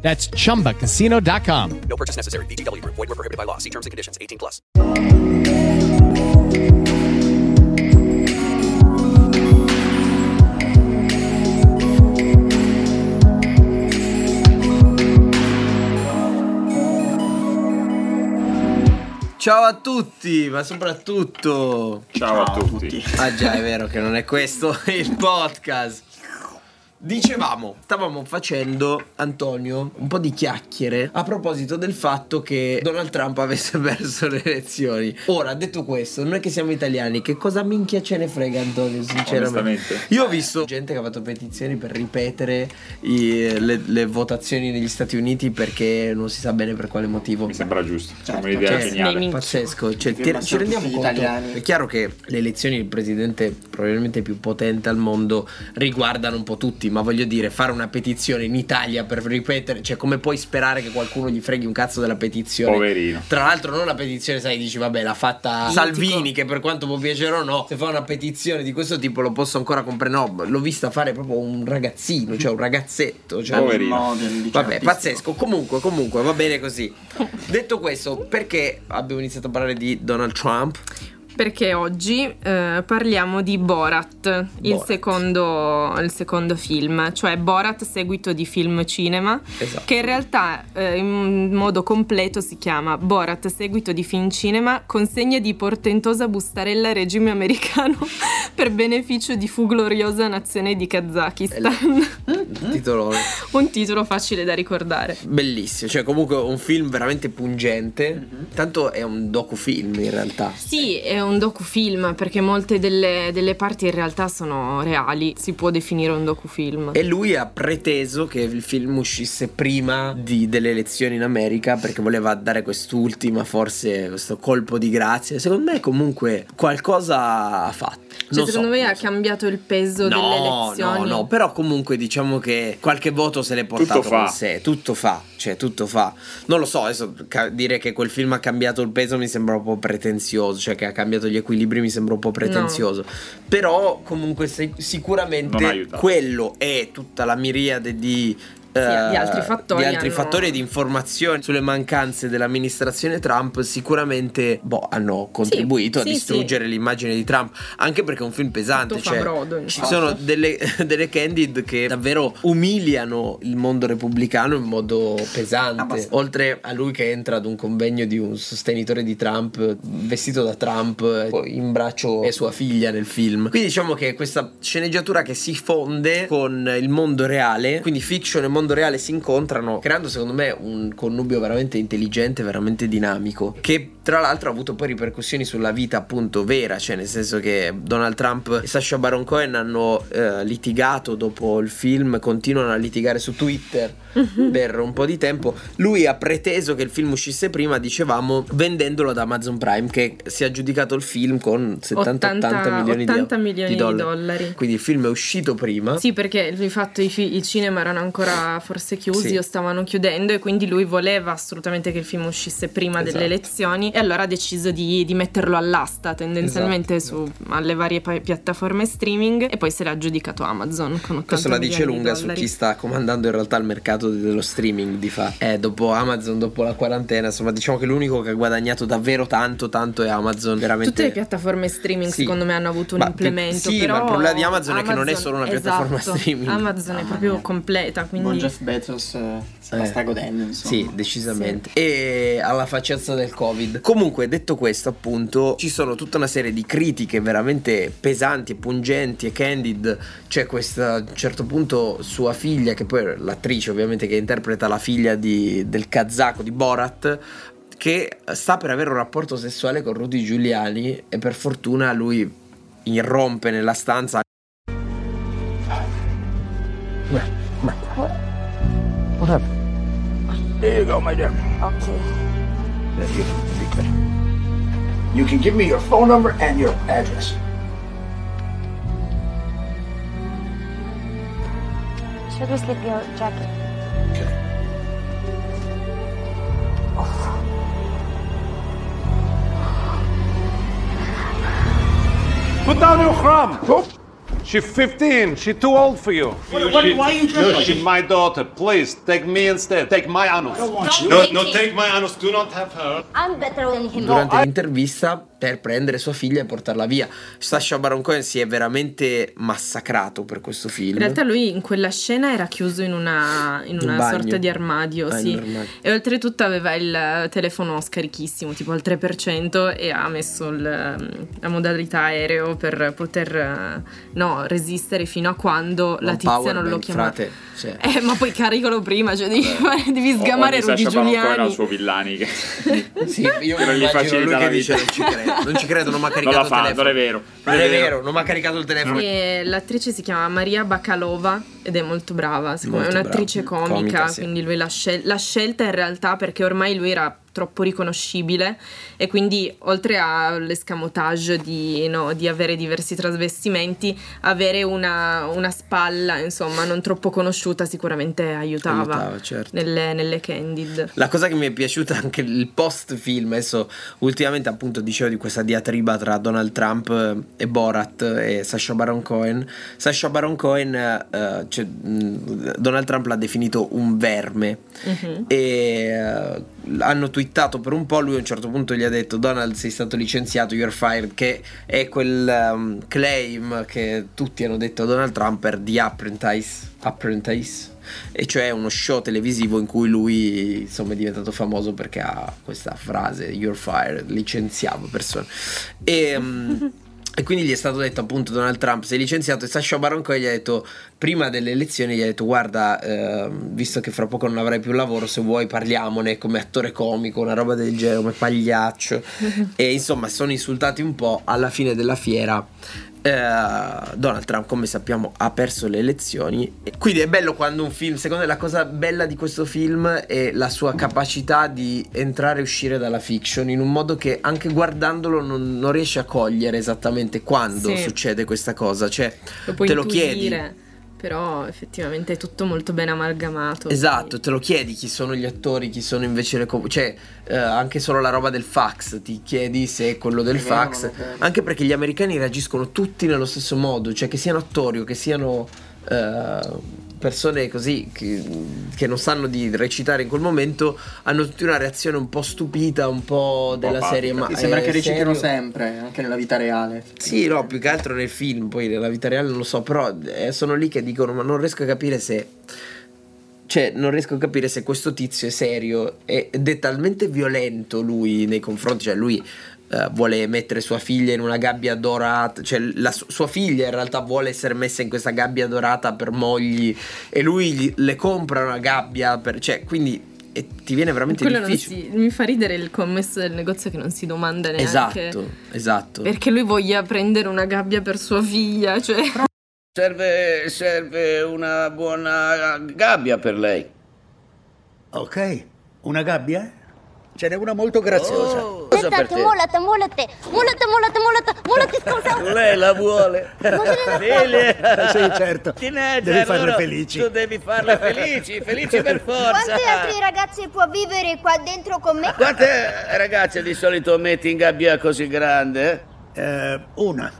That's chumbacasino.com. No purchase necessary. VGW Group. Void were prohibited by law. See terms and conditions. 18 plus. Ciao a tutti, ma soprattutto... Ciao, a tutti. Ah già, è vero che non è questo il podcast. Dicevamo, stavamo facendo, Antonio, un po' di chiacchiere a proposito del fatto che Donald Trump avesse perso le elezioni. Ora, detto questo, noi che siamo italiani, che cosa minchia ce ne frega, Antonio, sinceramente? Io ho visto gente che ha fatto petizioni per ripetere i- le, le votazioni negli Stati Uniti perché non si sa bene per quale motivo. Mi sembra giusto. Certo. È un'idea Cioè, geniale. Pazzesco, cioè, ti- ci rendiamo conto. italiani. È chiaro che le elezioni del presidente probabilmente più potente al mondo riguardano un po' tutti, ma voglio dire, fare una petizione in Italia per ripetere, cioè come puoi sperare che qualcuno gli freghi un cazzo della petizione? Poverino. Tra l'altro non la petizione, sai, dici vabbè, l'ha fatta Salvini che per quanto può piacere o no, se fa una petizione di questo tipo lo posso ancora comprendere. No, l'ho vista fare proprio un ragazzino, cioè un ragazzetto, cioè Poverino. Model, diciamo, Vabbè, artistico. pazzesco. Comunque, comunque, va bene così. Detto questo, perché abbiamo iniziato a parlare di Donald Trump? Perché oggi eh, parliamo di Borat, il, Borat. secondo, il secondo film, cioè Borat seguito di film cinema, Esatto. che in realtà eh, in modo completo si chiama Borat seguito di film cinema, consegna di portentosa bustarella regime americano per beneficio di fu gloriosa nazione di Kazakistan. Titolo Un titolo facile da ricordare. bellissimo. Cioè, comunque, un film veramente pungente. Tanto è un docufilm in realtà. Sì, è un docufilm perché molte delle, delle parti in realtà sono reali, si può definire un docufilm. E lui ha preteso che il film uscisse prima di- delle elezioni in America perché voleva dare quest'ultima, forse questo colpo di grazia. Secondo me, comunque, qualcosa ha fatto. Cioè, Non so, secondo me non ha so. cambiato il peso delle No, elezioni. no, no, però comunque diciamo che qualche voto se l'è portato Tutto fa. con sé, tutto fa, cioè tutto fa. Non lo so, adesso ca- dire che quel film ha cambiato il peso mi sembra un po' pretenzioso, cioè che ha cambiato gli equilibri mi sembra un po' pretenzioso. Però comunque sicuramente quello è tutta la miriade di Sì, di eh, altri fattori di altri hanno- fattori e di informazioni sulle mancanze dell'amministrazione Trump sicuramente boh, hanno contribuito a sì, distruggere l'immagine di Trump anche perché è un film pesante cioè, brodo, ci sono delle, delle candid che davvero umiliano il mondo repubblicano in modo pesante. Oltre a lui che entra ad un convegno di un sostenitore di Trump, vestito da Trump, in braccio è sua figlia nel film. Quindi diciamo che questa sceneggiatura che si fonde con il mondo reale, quindi fiction e mondo reale si incontrano, creando secondo me un connubio veramente intelligente, veramente dinamico, che tra l'altro ha avuto poi ripercussioni sulla vita appunto vera, cioè nel senso che Donald Trump e Sacha Baron Cohen hanno eh, litigato dopo il film, continuano a litigare su Twitter per un po' di tempo. Lui ha preteso che il film uscisse prima, dicevamo, vendendolo ad Amazon Prime che si è aggiudicato il film con 70-80 80 milioni, di- 80 milioni di, di dollari. dollari. Quindi il film è uscito prima. Sì, perché di fatto i, fi- i cinema erano ancora forse chiusi Sì. o stavano chiudendo e quindi lui voleva assolutamente che il film uscisse prima Esatto. delle elezioni e allora ha deciso di, di metterlo all'asta tendenzialmente Esatto. su alle varie pa- piattaforme streaming e poi se l'ha aggiudicato Amazon con 80 Questo la dice di lunga su chi sta comandando in realtà il mercato dello streaming di fatto. Eh, dopo Amazon, dopo la quarantena, insomma, diciamo che l'unico che ha guadagnato davvero tanto, tanto è Amazon. Veramente. Tutte le piattaforme streaming Sì. secondo me hanno avuto un Ma implemento. sì, però ma il problema di Amazon è che non è Amazon- solo una piattaforma esatto, streaming. Amazon è proprio mia. completa, quindi Jeff Bezos eh, se la sta godendo, insomma. Sì, decisamente. E alla facciazza del Covid. Comunque, detto questo, appunto, ci sono tutta una serie di critiche veramente pesanti e pungenti e candid. C'è questa, a un certo punto, sua figlia, che poi è l'attrice, ovviamente, che interpreta la figlia di- del kazako di Borat. Che sta per avere un rapporto sessuale con Rudy Giuliani. E per fortuna lui irrompe nella stanza. Okay. that you can leave it. You can give me your phone number and your address. Should we slip your jacket? Okay. Put down your crumb. She's 15. She's too old for you. What- what- why are you dressed No, like she's my daughter. Please take me instead. Take my anus. want you. No, no, take my anus. Do not have her. I'm better than him. Durante l'intervista per prendere sua figlia e portarla via. Sacha Baron Cohen si è veramente massacrato per questo film. In realtà lui in quella scena era chiuso in una, in Un una bagno. sorta di armadio, Ah, sì. un armadio. E oltretutto aveva il telefono scarichissimo, tipo al 3% e ha messo il- la modalità aereo per poter eh, no, resistere fino a quando la tizia non lo chiamava. frate, cioè. Eh, ma poi caricalo prima, cioè devi, fare- devi sgamare Rudy Giuliani. suo Villani che Sì, io che non gli facilita lui che dice non ci credo, non ci credo, non mi ha non caricato la il fa, telefono. non è vero. Non è vero, non mi ha caricato il telefono. E l'attrice si chiama Maria Bacalova ed è molto brava, secondo me è un'attrice brava. comica, Comica, sì. quindi lui l'ha, scel- l'ha scelta in realtà perché ormai lui era troppo riconoscibile e quindi oltre all'escamotage di, no, di avere diversi trasvestimenti, avere una, una spalla insomma non troppo conosciuta sicuramente aiutava, Aiutava, certo. nelle, nelle Candid. La cosa che mi è piaciuta anche il post film, adesso ultimamente appunto dicevo di questa diatriba tra Donald Trump eh, e Borat e Sacha Baron Cohen. Sacha Baron Cohen, eh, cioè, Donald Trump l'ha definito un verme Mhm. e eh, hanno twittato per un po', lui a un certo punto gli ha detto Donald sei stato licenziato, you're fired, che è quel um, claim che tutti hanno detto a Donald Trump per The Apprentice. Apprentice e cioè uno show televisivo in cui lui insomma è diventato famoso perché ha questa frase you're fired licenziavo persone e, mm, e quindi gli è stato detto appunto Donald Trump sei licenziato e Sacha Baron Cohen gli ha detto prima delle elezioni gli ha detto guarda ehm, visto che fra poco non avrai più lavoro se vuoi parliamone come attore comico una roba del genere come pagliaccio. E insomma sono insultati un po' alla fine della fiera eh, Donald Trump, come sappiamo, ha perso le elezioni. E Quindi è bello quando un film, secondo me la cosa bella di questo film è la sua capacità di entrare e uscire dalla fiction in un modo che anche guardandolo non, non riesci a cogliere esattamente quando Sì. succede questa cosa. Cioè, Lo te lo intuire, chiedi. Però effettivamente è tutto molto ben amalgamato. Esatto, te lo chiedi chi sono gli attori, chi sono invece le co- cioè eh, anche solo la roba del fax, ti chiedi se è quello del fax, credo. anche perché gli americani reagiscono tutti nello stesso modo, cioè che siano attori o che siano eh, persone così che, che non sanno di recitare in quel momento, hanno tutti una reazione un po' stupita, un po' della apatica. serie ma Mi sembra che recitino serio? sempre, anche nella vita reale. Sì, no, più che altro nel film, poi nella vita reale non lo so, però eh, sono lì che dicono ma non riesco a capire se... Cioè, non riesco a capire se questo tizio è serio ed è talmente violento lui nei confronti, cioè lui eh, vuole mettere sua figlia in una gabbia dorata, cioè la su- sua figlia in realtà vuole essere messa in questa gabbia dorata per mogli e lui gli- le compra una gabbia per... cioè, quindi e ti viene veramente Quello non difficile. si- mi fa ridere il commesso del negozio che non si domanda neanche Esatto, esatto. perché lui voglia prendere una gabbia per sua figlia, cioè Serve, serve una buona gabbia per lei. Ok, una gabbia? Ce n'è una molto graziosa. Oh, Aspettate, te? molate, molate, molate, molate, molate, molate, scusa. Lei la vuole. Filia. Sì, certo. Tineggia, Devi farle allora felici. Tu devi farle felici, felici per forza. Quante altre ragazze può vivere qua dentro con me? Quante ragazze di solito metti in gabbia così grande? Eh, una.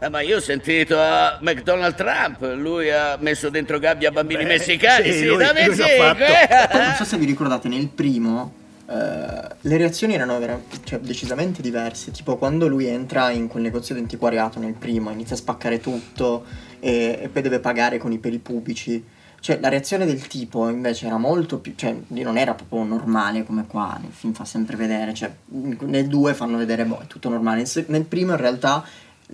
Eh, ma io ho sentito a McDonald Trump, lui ha messo dentro gabbia bambini Beh, messicani, sì, sì, lui- da lui Messico, Poi non eh? so se vi ricordate, nel primo eh, le reazioni erano vera- cioè, decisamente diverse. Tipo quando lui entra in quel negozio di antiquariato nel primo, inizia a spaccare tutto e, e poi deve pagare con i peli pubici. Cioè, la reazione del tipo invece era molto più. cioè, non era proprio normale come qua. Nel film fa sempre vedere. Cioè, nel 2 fanno vedere, boh, è tutto normale. Nel primo, in realtà,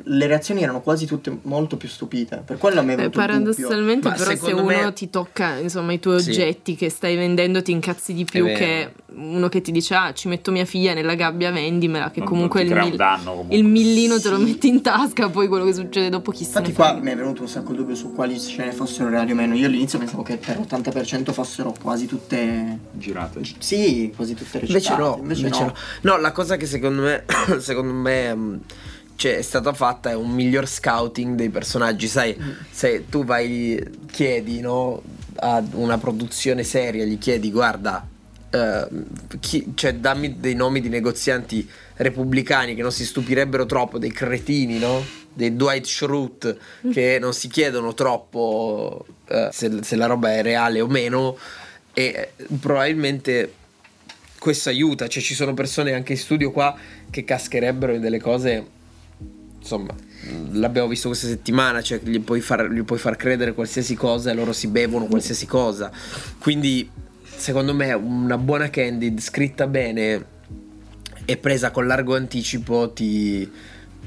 le reazioni erano quasi tutte molto più stupite. Per quello a me è Eh, venuto il paradossalmente, Ma però, se uno me- ti tocca insomma i tuoi Sì. oggetti che stai vendendo, ti incazzi di più che uno che ti dice: Ah, ci metto mia figlia nella gabbia, vendimela. Che Non- comunque non il, mil- un danno, comunque. il millino te lo metti in tasca, poi quello che succede dopo chi Infatti qua mi è venuto un sacco il dubbio su quali scene fossero reali o meno. Io all'inizio pensavo che per l'80% fossero quasi tutte... Girate. Sì, quasi tutte Invece recitate. no, invece, invece no. no. No, la cosa che secondo me, secondo me mh, cioè, è stata fatta un miglior scouting dei personaggi. Sai, Mm. se tu vai, chiedi no, a una produzione seria, gli chiedi, guarda, eh, chi- cioè, dammi dei nomi di negozianti repubblicani che non si stupirebbero troppo, dei cretini, no? Dei Dwight Schrute che non si chiedono troppo eh, se, se la roba è reale o meno. E eh, probabilmente questo aiuta, cioè ci sono persone anche in studio qua che cascherebbero in delle cose, insomma, l'abbiamo visto questa settimana, cioè gli puoi far, gli puoi far credere qualsiasi cosa e loro si bevono qualsiasi cosa. Quindi, secondo me, una buona Candid scritta bene e presa con largo anticipo ti,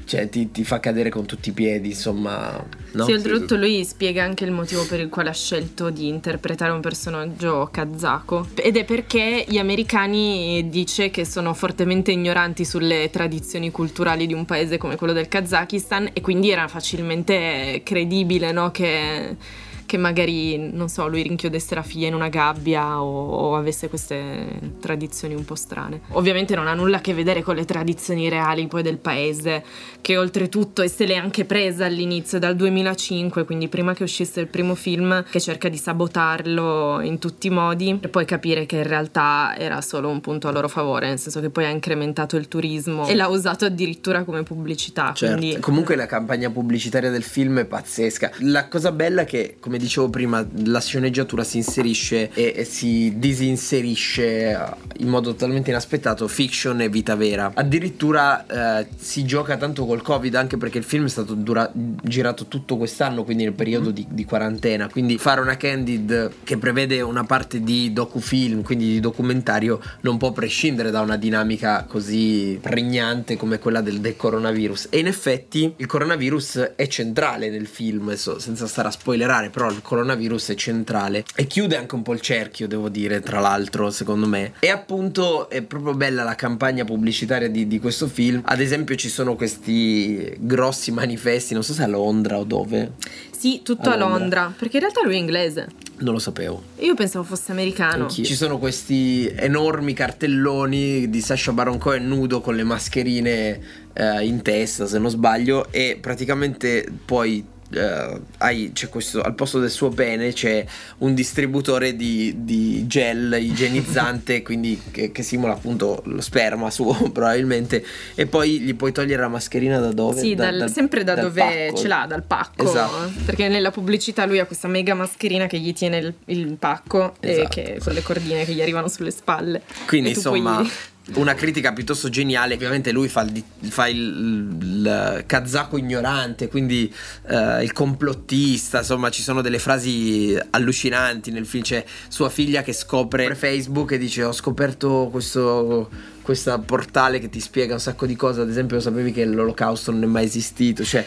cioè, ti, ti fa cadere con tutti i piedi, insomma, no? Sì, oltretutto lui spiega anche il motivo per il quale ha scelto di interpretare un personaggio kazako ed è perché gli americani dice che sono fortemente ignoranti sulle tradizioni culturali di un paese come quello del Kazakistan e quindi era facilmente credibile no? che, che magari, non so, lui rinchiudesse la figlia in una gabbia o, o avesse queste tradizioni un po' strane. Ovviamente non ha nulla a che vedere con le tradizioni reali poi del paese, che oltretutto e se l'è anche presa all'inizio dal 2005, quindi prima che uscisse il primo film, che cerca di sabotarlo in tutti i modi, per poi capire che in realtà era solo un punto a loro favore, nel senso che poi ha incrementato il turismo e l'ha usato addirittura come pubblicità. Certo. Quindi Comunque la campagna pubblicitaria del film è pazzesca. La cosa bella è che, come dicevo prima, la sceneggiatura si inserisce e, e si disinserisce eh, in modo totalmente inaspettato fiction e vita vera. Addirittura eh, si gioca tanto col Covid anche perché il film è stato dura- girato tutto quest'anno, quindi nel periodo di, di quarantena. Quindi fare una candid che prevede una parte di docufilm, quindi di documentario, non può prescindere da una dinamica così pregnante come quella del, del coronavirus. E in effetti il coronavirus è centrale nel film, adesso, senza stare a spoilerare, però il coronavirus è centrale e chiude anche un po' il cerchio, devo dire, tra l'altro, secondo me. E appunto è proprio bella la campagna pubblicitaria di, di questo film. Ad esempio ci sono questi grossi manifesti, non so se a Londra o dove, sì, tutto A a Londra. Londra, perché in realtà lui è inglese. non lo sapevo. Io pensavo fosse americano. Anch'io. Ci sono questi enormi cartelloni di Sasha Baron Cohen nudo con le mascherine eh, in testa, se non sbaglio, e praticamente poi eh, hai, c'è questo, al posto del suo pene c'è un distributore di, di gel igienizzante, quindi che, che simula appunto lo sperma suo probabilmente, e poi gli puoi togliere la mascherina da dove? Sì, Da- dal- dal- sempre da dal dove pacco. ce l'ha, dal pacco. Esatto. Perché nella pubblicità lui ha questa mega mascherina che gli tiene il, il pacco e Esatto, che, con le cordine che gli arrivano sulle spalle. Quindi E insomma puoi- una critica piuttosto geniale, ovviamente lui fa il, fa il, il kazako ignorante, quindi eh, il complottista, insomma ci sono delle frasi allucinanti nel film, c'è sua figlia che scopre Facebook e dice ho scoperto questo questa portale che ti spiega un sacco di cose, ad esempio sapevi che l'olocausto non è mai esistito, cioè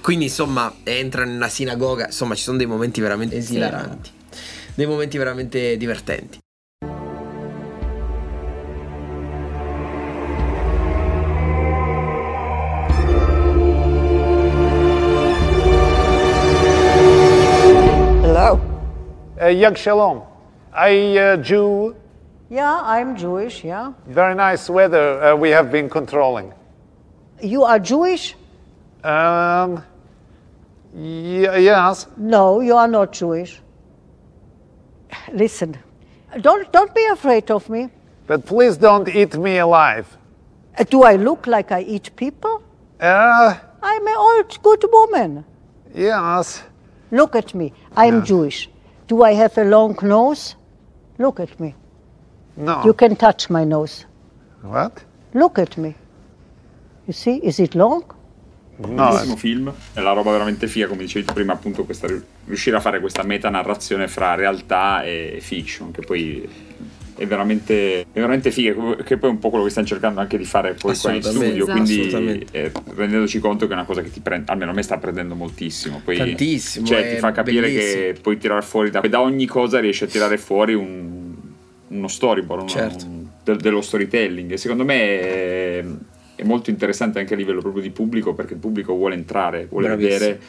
quindi insomma entra in una sinagoga, insomma ci sono dei momenti veramente esilaranti, dei momenti veramente divertenti. Yag Shalom. I, uh, Jew, Yeah, I'm Jewish, yeah. very nice weather uh, we have been controlling. You are Jewish? Um, y- yes. No, you are not Jewish. Listen, don't, don't be afraid of me. But please don't eat me alive. Uh, Do I look like I eat people? Uh, I'm an old good woman. yes. Look at me. I'm Jewish. Do I have a long nose? Look at me. No. You can touch my nose. What? Look at me. You see, is it long? No, Bellissimo film, è la roba veramente figa, come dicevi prima, appunto, questa, riuscire a fare questa metanarrazione fra realtà e fiction, che poi è veramente, è veramente figa, che poi è un po' quello che stanno cercando anche di fare poi qua in studio, quindi assolutamente. eh, rendendoci conto che è una cosa che ti prende, almeno a me sta prendendo moltissimo. Poi, Tantissimo, Cioè, è ti fa capire bellissimo. che puoi tirare fuori da, da ogni cosa riesci a tirare fuori un- uno storyboard, uno- Certo. un- de- dello storytelling. E secondo me è, è molto interessante anche a livello proprio di pubblico, perché il pubblico vuole entrare, vuole Bravissimo. vedere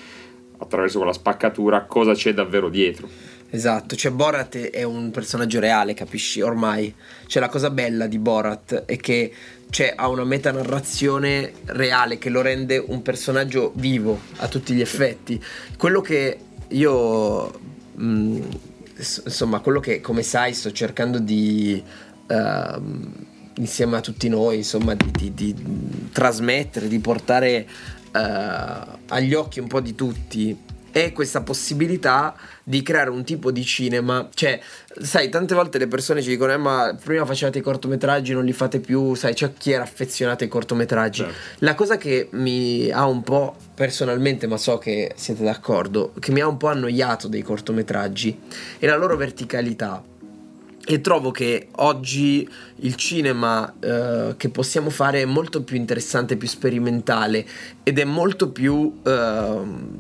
attraverso quella spaccatura cosa c'è davvero dietro. Esatto, cioè Borat è un personaggio reale, capisci? Ormai. Cioè la cosa bella di Borat è che cioè, ha una metanarrazione reale che lo rende un personaggio vivo a tutti gli effetti. Quello che io... mh, s- insomma, quello che come sai sto cercando di... ehm, insieme a tutti noi, insomma, di, di- di trasmettere, di portare eh, agli occhi un po' di tutti è questa possibilità di creare un tipo di cinema, cioè, sai, tante volte le persone ci dicono, "Eh, ma prima facevate i cortometraggi, non li fate più, sai, c'è chi era affezionato ai cortometraggi. La cosa che mi ha un po', personalmente, ma so che siete d'accordo, che mi ha un po' annoiato dei cortometraggi, è la loro verticalità. E trovo che oggi il cinema eh, che possiamo fare è molto più interessante, più sperimentale ed è molto più ehm,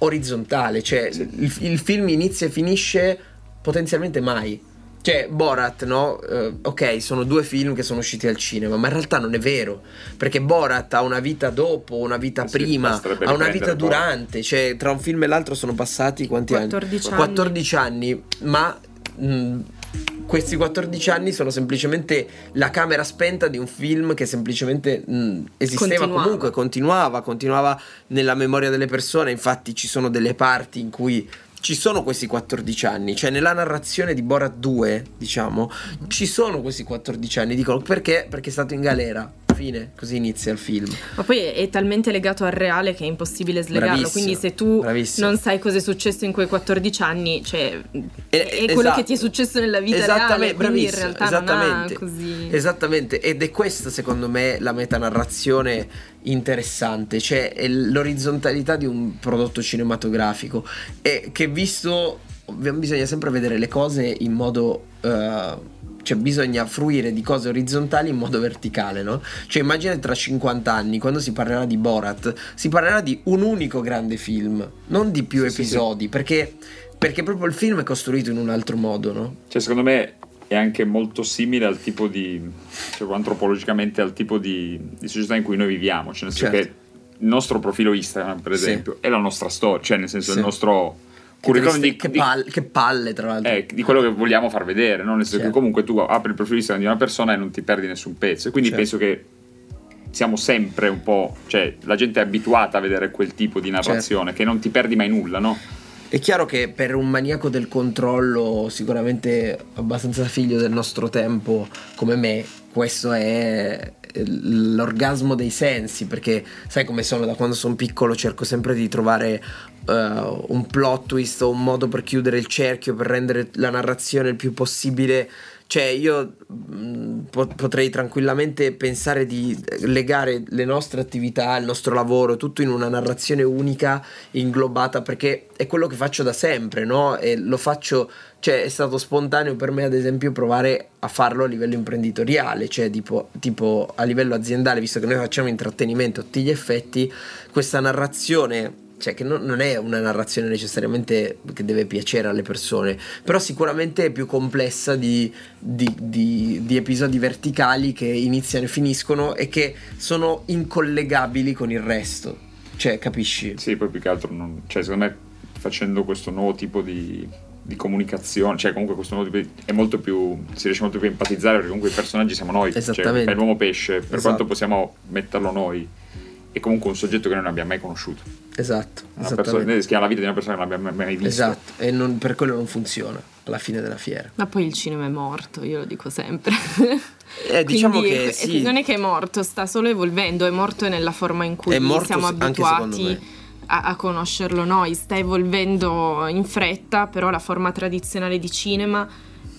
orizzontale. Cioè il, il film inizia e finisce potenzialmente mai. Cioè Borat, no? Eh, ok, sono due film che sono usciti al cinema, ma in realtà non è vero. Perché Borat ha una vita dopo, una vita Sì, prima, ha una vita durante. Cioè, tra un film e l'altro sono passati quanti 14 anni? anni. 14 anni, ma mh, questi 14 anni sono semplicemente la camera spenta di un film che semplicemente mh, esisteva Continuava. comunque, continuava, continuava nella memoria delle persone. Infatti, ci sono delle parti in cui ci sono questi 14 anni, cioè nella narrazione di Borat 2, diciamo, ci sono questi 14 anni. Dicono perché? Perché è stato in galera. Fine, così inizia il film. Ma poi è, è talmente legato al reale che è impossibile slegarlo. Bravissimo, Quindi se tu bravissimo. non sai cosa è successo in quei 14 anni, cioè è, Eh, quello esatto. che ti è sucesso nella vita reale. Quindi in realtà esattamente. così. Esattamente, ed è questa secondo me la metanarrazione interessante, cioè è l'orizzontalità di un prodotto cinematografico e che visto bisogna sempre vedere le cose in modo eh, cioè bisogna fruire di cose orizzontali in modo verticale, no? Cioè immagina tra 50 anni, quando si parlerà di Borat, si parlerà di un unico grande film, non di più Sì, sì, episodi, perché perché proprio il film è costruito in un altro modo, no? Cioè, secondo me è anche molto simile al tipo di, cioè, antropologicamente al tipo di, di società in cui noi viviamo. Cioè, nel senso Certo. che il nostro profilo Instagram, per Sì. esempio, è la nostra storia, cioè nel senso Sì. il nostro curriculum di, che di- palle, che palle, tra l'altro. eh, di quello che vogliamo far vedere, no? nel senso Certo. che comunque tu apri il profilo Instagram di una persona e non ti perdi nessun pezzo. E quindi Certo. penso che siamo sempre un po', cioè la gente è abituata a vedere quel tipo di narrazione, Certo. che non ti perdi mai nulla, no? È chiaro che per un maniaco del controllo, sicuramente abbastanza figlio del nostro tempo come me, questo è l'orgasmo dei sensi, perché sai come sono da quando sono piccolo, cerco sempre di trovare eh, un plot twist o un modo per chiudere il cerchio, per rendere la narrazione il più possibile. Cioè, io mh, po- potrei tranquillamente pensare di legare le nostre attività, il nostro lavoro, tutto in una narrazione unica, inglobata, perché è quello che faccio da sempre, no? E lo faccio, cioè, è stato spontaneo per me, ad esempio, provare a farlo a livello imprenditoriale, cioè tipo, tipo a livello aziendale, visto che noi facciamo intrattenimento a tutti gli effetti, questa narrazione cioè che non, non è una narrazione necessariamente che deve piacere alle persone, però sicuramente è più complessa di, di- di- di episodi verticali che iniziano e finiscono e che sono incollegabili con il resto. Cioè, capisci? Sì, poi più che altro, non- cioè, secondo me facendo questo nuovo tipo di, di comunicazione, cioè comunque questo tipo di, è molto più, si riesce molto più a empatizzare perché comunque i personaggi siamo noi, cioè fai l'uomo pesce, per Esatto. quanto possiamo metterlo noi, è comunque un soggetto che noi non abbiamo mai conosciuto. Esatto. Una persona, noi rischiamo la vita di una persona che non abbiamo mai visto. Esatto, e non- per quello non funziona alla fine della fiera. Ma poi il cinema è morto, io lo dico sempre. Eh, diciamo Quindi, che sì. Non è che è morto, sta solo evolvendo, è morto nella forma in cui È morto siamo s- anche secondo abituati me. A, a conoscerlo noi. Sta evolvendo in fretta, però la forma tradizionale di cinema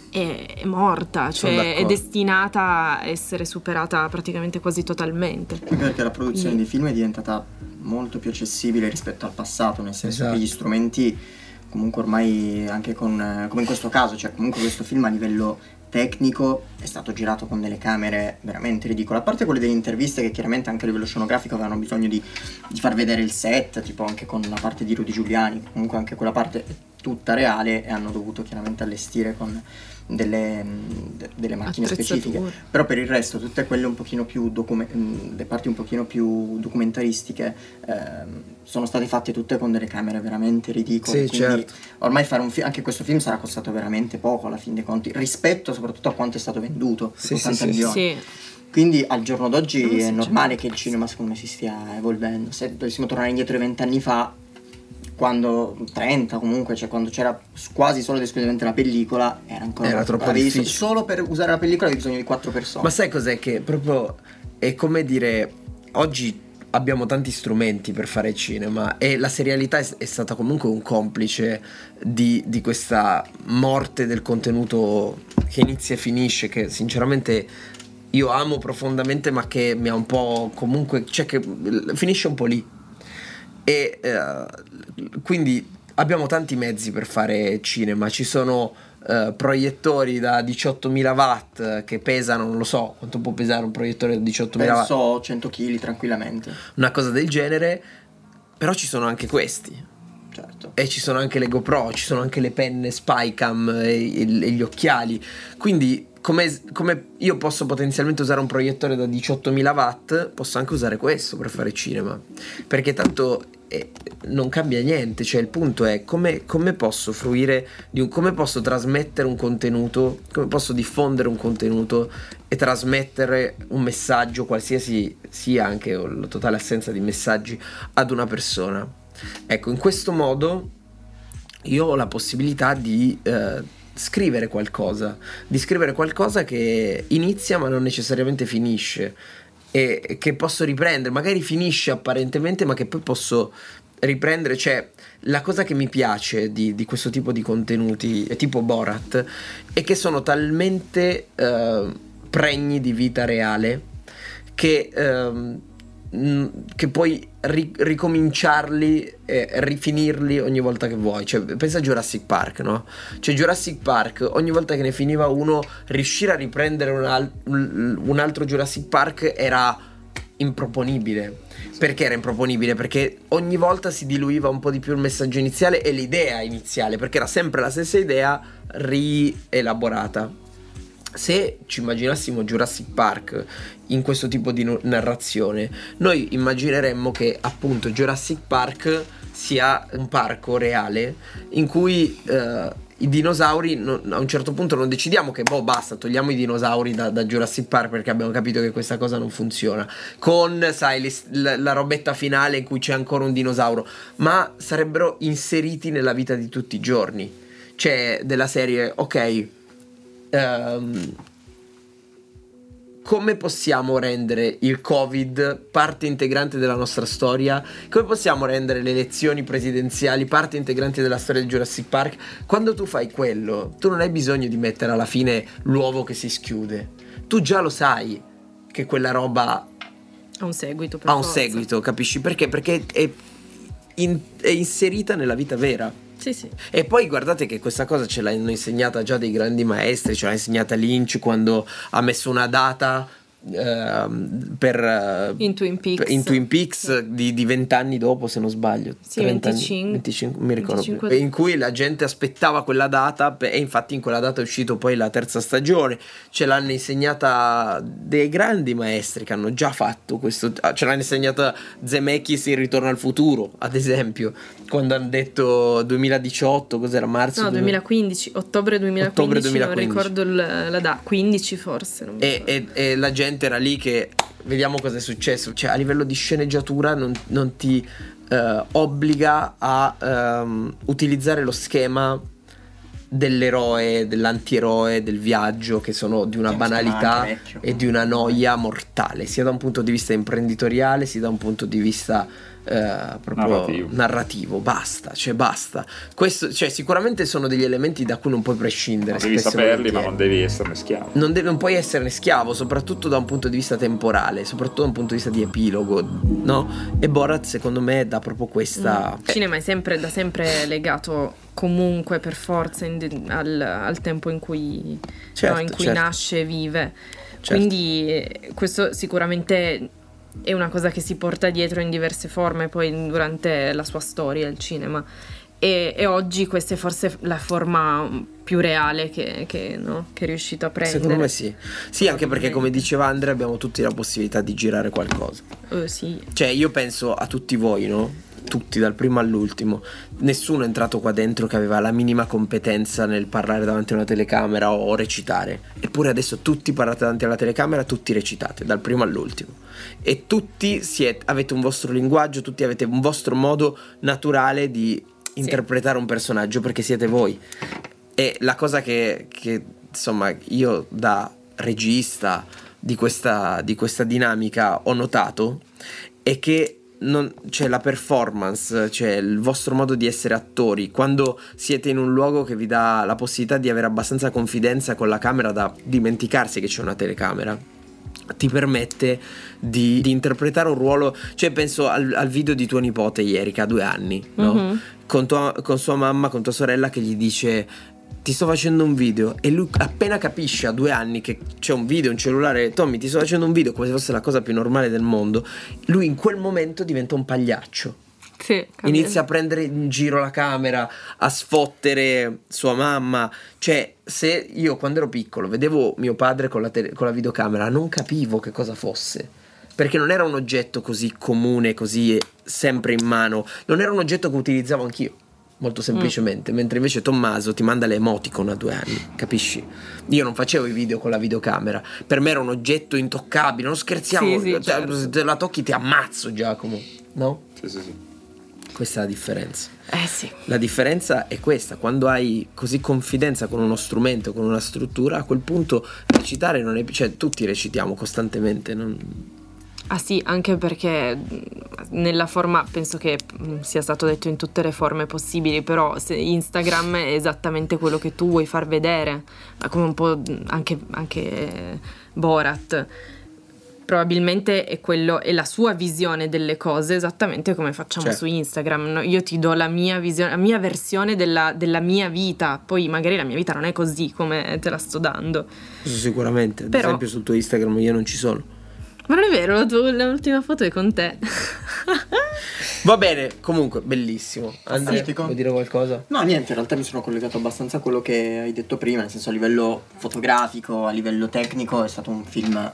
è, è morta, cioè è destinata a essere superata praticamente quasi totalmente. Perché la produzione Quindi- di film è diventata molto più accessibile rispetto al passato, nel senso Esatto. che gli strumenti comunque ormai anche con, come in questo caso, cioè comunque questo film a livello tecnico, è stato girato con delle camere veramente ridicole. A parte quelle delle interviste che chiaramente anche a livello scenografico avevano bisogno di, di far vedere il set, tipo anche con la parte di Rudy Giuliani, comunque anche quella parte tutta reale e hanno dovuto chiaramente allestire con delle, de- delle macchine specifiche. Però per il resto tutte quelle un pochino più docume- mh, le parti un pochino più documentaristiche ehm, sono state fatte tutte con delle camere veramente ridicole. Sì, quindi certo. ormai fare un film, anche questo film sarà costato veramente poco alla fin dei conti, rispetto soprattutto a quanto è stato venduto, Sì, tipo sì, 80 sì, milioni. Sì. Quindi al giorno d'oggi Non è normale che il cinema secondo me si stia evolvendo. Se dovessimo tornare indietro di vent'anni fa, quando 30 comunque, cioè quando c'era quasi solo ed esclusivamente la pellicola, era ancora Era troppo avevi difficile. Solo per usare la pellicola avevi bisogno di quattro persone. Ma sai cos'è che proprio è come dire oggi abbiamo tanti strumenti per fare cinema e la serialità è, è stata comunque un complice di, di questa morte del contenuto che inizia e finisce che sinceramente io amo profondamente ma che mi ha un po' comunque cioè che finisce un po' lì e eh, quindi abbiamo tanti mezzi per fare cinema ci sono eh, proiettori da 18.000 watt che pesano non lo so quanto può pesare un proiettore da 18.000 watt Penso 100 kg tranquillamente. una cosa del genere, però ci sono anche questi. Certo. E ci sono anche le GoPro, ci sono anche le penne Spycam e, e- e gli occhiali. Quindi, come, come io posso potenzialmente usare un proiettore da 18.000 watt, posso anche usare questo per fare cinema. Perché tanto eh, non cambia niente. Cioè, il punto è come, come posso fruire un. come posso trasmettere un contenuto, come posso diffondere un contenuto e trasmettere un messaggio, qualsiasi sia anche la totale assenza di messaggi, ad una persona. Ecco, in questo modo io ho la possibilità di eh, scrivere qualcosa, di scrivere qualcosa che inizia ma non necessariamente finisce e che posso riprendere, magari finisce apparentemente ma che poi posso riprendere, cioè la cosa che mi piace di, di questo tipo di contenuti, tipo Borat, è che sono talmente eh, pregni di vita reale che, ehm, mh, che puoi ri- ricominciarli e rifinirli ogni volta che vuoi. Cioè, pensa a Jurassic Park, no? Cioè, Jurassic Park, ogni volta che ne finiva uno, riuscire a riprendere un, al- un- un altro Jurassic Park era improponibile. Perché era improponibile? Perché ogni volta si diluiva un po' di più il messaggio iniziale e l'idea iniziale, perché era sempre la stessa idea rielaborata. Se ci immaginassimo Jurassic Park in questo tipo di narrazione, noi immagineremmo che appunto Jurassic Park sia un parco reale in cui eh, i dinosauri non- a un certo punto non decidiamo che boh basta togliamo i dinosauri da, da Jurassic Park perché abbiamo capito che questa cosa non funziona. Con sai le- la, la robetta finale in cui c'è ancora un dinosauro ma sarebbero inseriti nella vita di tutti i giorni. Cioè della serie ok ehm, come possiamo rendere il Covid parte integrante della nostra storia? Come possiamo rendere le elezioni presidenziali parte integrante della storia di Jurassic Park? Quando tu fai quello, tu non hai bisogno di mettere alla fine l'uovo che si schiude. Tu già lo sai che quella roba Ha un seguito ha un forza. seguito, capisci perché? Perché è, in- è inserita nella vita vera. Sì, sì. E poi guardate che questa cosa ce l'hanno insegnata già dei grandi maestri, ce l'ha insegnata Lynch quando ha messo una data ehm, per, eh, In Twin Peaks. in Twin Peaks di, di 20 anni dopo se non sbaglio Sì, 30 anni, 25. 25, mi ricordo 25. più. in cui la gente aspettava quella data e infatti in quella data è uscito poi la terza stagione ce l'hanno insegnata dei grandi maestri che hanno già fatto questo ah, ce l'hanno insegnata Zemeckis in Ritorno al futuro ad esempio quando hanno detto 2018 cos'era marzo No, 2000 2015, ottobre 2015, Ottobre non 2015. ricordo il- la data, 15 forse. Non E, e- e la gente era lì che vediamo cosa è successo. Cioè, a livello di sceneggiatura non, non ti eh, obbliga a ehm, utilizzare lo schema dell'eroe, dell'antieroe, del viaggio, che sono di una banalità e di una noia mortale, sia da un punto di vista imprenditoriale, sia da un punto di vista eh, proprio Narrativo. narrativo. basta, cioè basta. Questo, cioè, sicuramente sono degli elementi da cui non puoi prescindere. Non devi saperli, ma non devi esserne schiavo. Non, devi- non puoi esserne schiavo, soprattutto da un punto di vista temporale, soprattutto da un punto di vista di epilogo, no? E Borat, secondo me, dà proprio questa. Il cinema è sempre, da sempre legato comunque per forza in- al, al tempo in cui, Certo, no, in cui certo. nasce e vive. Certo. Quindi eh, questo sicuramente è una cosa che si porta dietro in diverse forme poi durante la sua storia, il cinema. E, e oggi questa è forse la forma più reale che, che, no, che è riuscito a prendere. Secondo me sì. Sì, anche perché, come diceva Andrea, abbiamo tutti la possibilità di girare qualcosa. Eh, sì. Cioè, io penso a tutti voi, no? Tutti, dal primo all'ultimo. Nessuno è entrato qua dentro che aveva la minima competenza nel parlare davanti a una telecamera o recitare. Eppure adesso tutti parlate davanti alla telecamera, tutti recitate, dal primo all'ultimo. E tutti siete- avete un vostro linguaggio, tutti avete un vostro modo naturale di interpretare un personaggio perché siete voi. E la cosa che, che, insomma, io da regista di questa, di questa dinamica ho notato è che non, c'è la performance, c'è il vostro modo di essere attori. Quando siete in un luogo che vi dà la possibilità di avere abbastanza confidenza con la camera da dimenticarsi che c'è una telecamera ti permette di, di interpretare un ruolo. Cioè, penso al, al video di tuo nipote ieri, che ha due anni, no? Mhm. con, tua- con sua mamma, con tua sorella, che gli dice. Ti sto facendo un video e lui appena capisce a due anni che c'è un video, un cellulare, Tommy ti sto facendo un video come se fosse la cosa più normale del mondo, lui in quel momento diventa un pagliaccio. Sì, Inizia a prendere in giro la camera, a sfottere sua mamma. Cioè, se io quando ero piccolo vedevo mio padre con la, tele- con la videocamera, non capivo che cosa fosse. Perché non era un oggetto così comune, così eh, sempre in mano. Non era un oggetto che utilizzavo anch'io. Molto semplicemente. Mentre invece Tommaso ti manda le emoticon a due anni, capisci? Io non facevo i video con la videocamera. Per me era un oggetto intoccabile. Non scherziamo. Sì, sì, certo. Se te la tocchi ti ammazzo, Giacomo. No? Sì, sì, sì. Questa è la differenza. Eh sì. La differenza è questa, quando hai così confidenza con uno strumento, con una struttura, a quel punto recitare non è cioè tutti recitiamo costantemente, non- Ah sì, anche perché nella forma, penso che sia stato detto in tutte le forme possibili, però se Instagram è esattamente quello che tu vuoi far vedere, ma come un po' anche, anche Borat. Probabilmente è, quello, è la sua visione delle cose, esattamente come facciamo Certo. su Instagram. no? Io ti do la mia visione, la mia versione della, della mia vita, poi magari la mia vita non è così come te la sto dando. questo sicuramente, ad Però- esempio sul tuo Instagram io non ci sono. Ma non è vero, la tua- l'ultima foto è con te. Va bene, comunque bellissimo. Andrea, vuoi dire qualcosa? No, niente, in realtà mi sono collegato abbastanza a quello che hai detto prima, nel senso a livello fotografico, a livello tecnico è stato un film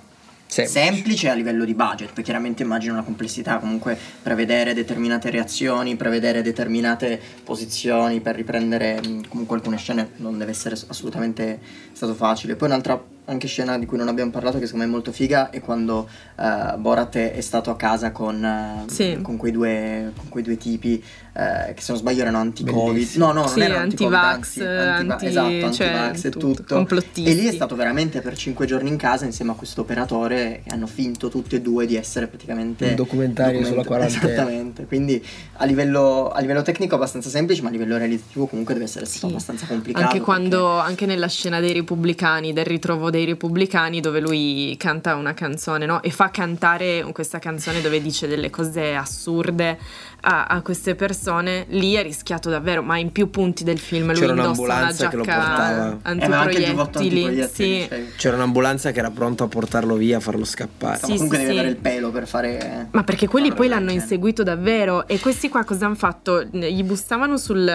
Semplice. semplice a livello di budget, poi chiaramente immagino la complessità, comunque prevedere determinate reazioni, prevedere determinate posizioni per riprendere comunque alcune scene non deve essere assolutamente stato facile. Poi un'altra anche scena di cui non abbiamo parlato che secondo me è molto figa è quando eh, Borat è stato a casa con, eh, Sì. con, quei, due, con quei due tipi eh, che se non sbaglio erano anti-covid. Bellissimo. No, no, non Sì, erano anti-vax, anzi, anti- anti- esatto, cioè, anti-vax e tutto, tutto. E lì è stato veramente per cinque giorni in casa insieme a questo operatore e hanno finto tutti e due di essere praticamente Un documentario sulla quarantena. Esattamente. Quindi a livello, a livello tecnico abbastanza semplice, ma a livello realizzativo comunque deve essere stato Sì. abbastanza complicato. Anche perché- quando, anche nella scena dei repubblicani, del ritrovo dei repubblicani, dove lui canta una canzone, no? E fa cantare questa canzone dove dice delle cose assurde a, a queste persone, lì è rischiato davvero, ma in più punti del film lui C'era indossa una un'ambulanza che lo portava. giacca Eh, ma antiproiettili. antiproiettili, Sì. cioè, C'era un'ambulanza che era pronta a portarlo via, a farlo scappare. ma Sì, comunque sì, devi sì. avere il pelo per fare. Ma perché quelli poi l'hanno genere. inseguito davvero e questi qua cosa hanno fatto? Gli bussavano sul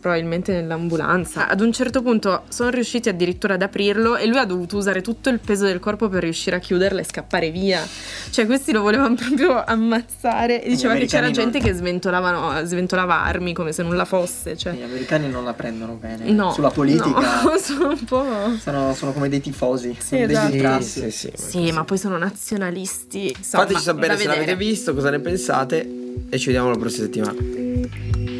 probabilmente nell'ambulanza. Ad un certo punto sono riusciti addirittura ad aprirlo e lui ha dovuto usare tutto il peso del corpo per riuscire a chiuderla e scappare via. Cioè questi lo volevano proprio ammazzare e diceva che c'era americani gente non- che sventolavano, sventolava armi come se nulla fosse. Cioè. Gli americani non la prendono bene. No, Sulla politica. no, sono un po'. Sono, sono come dei tifosi. sono degli esatto. infrassi. Sì, sì, sì. Sì, ma poi sono nazionalisti. Insomma, Fateci sapere se l'avete vedere. visto, cosa ne pensate e ci vediamo la prossima settimana.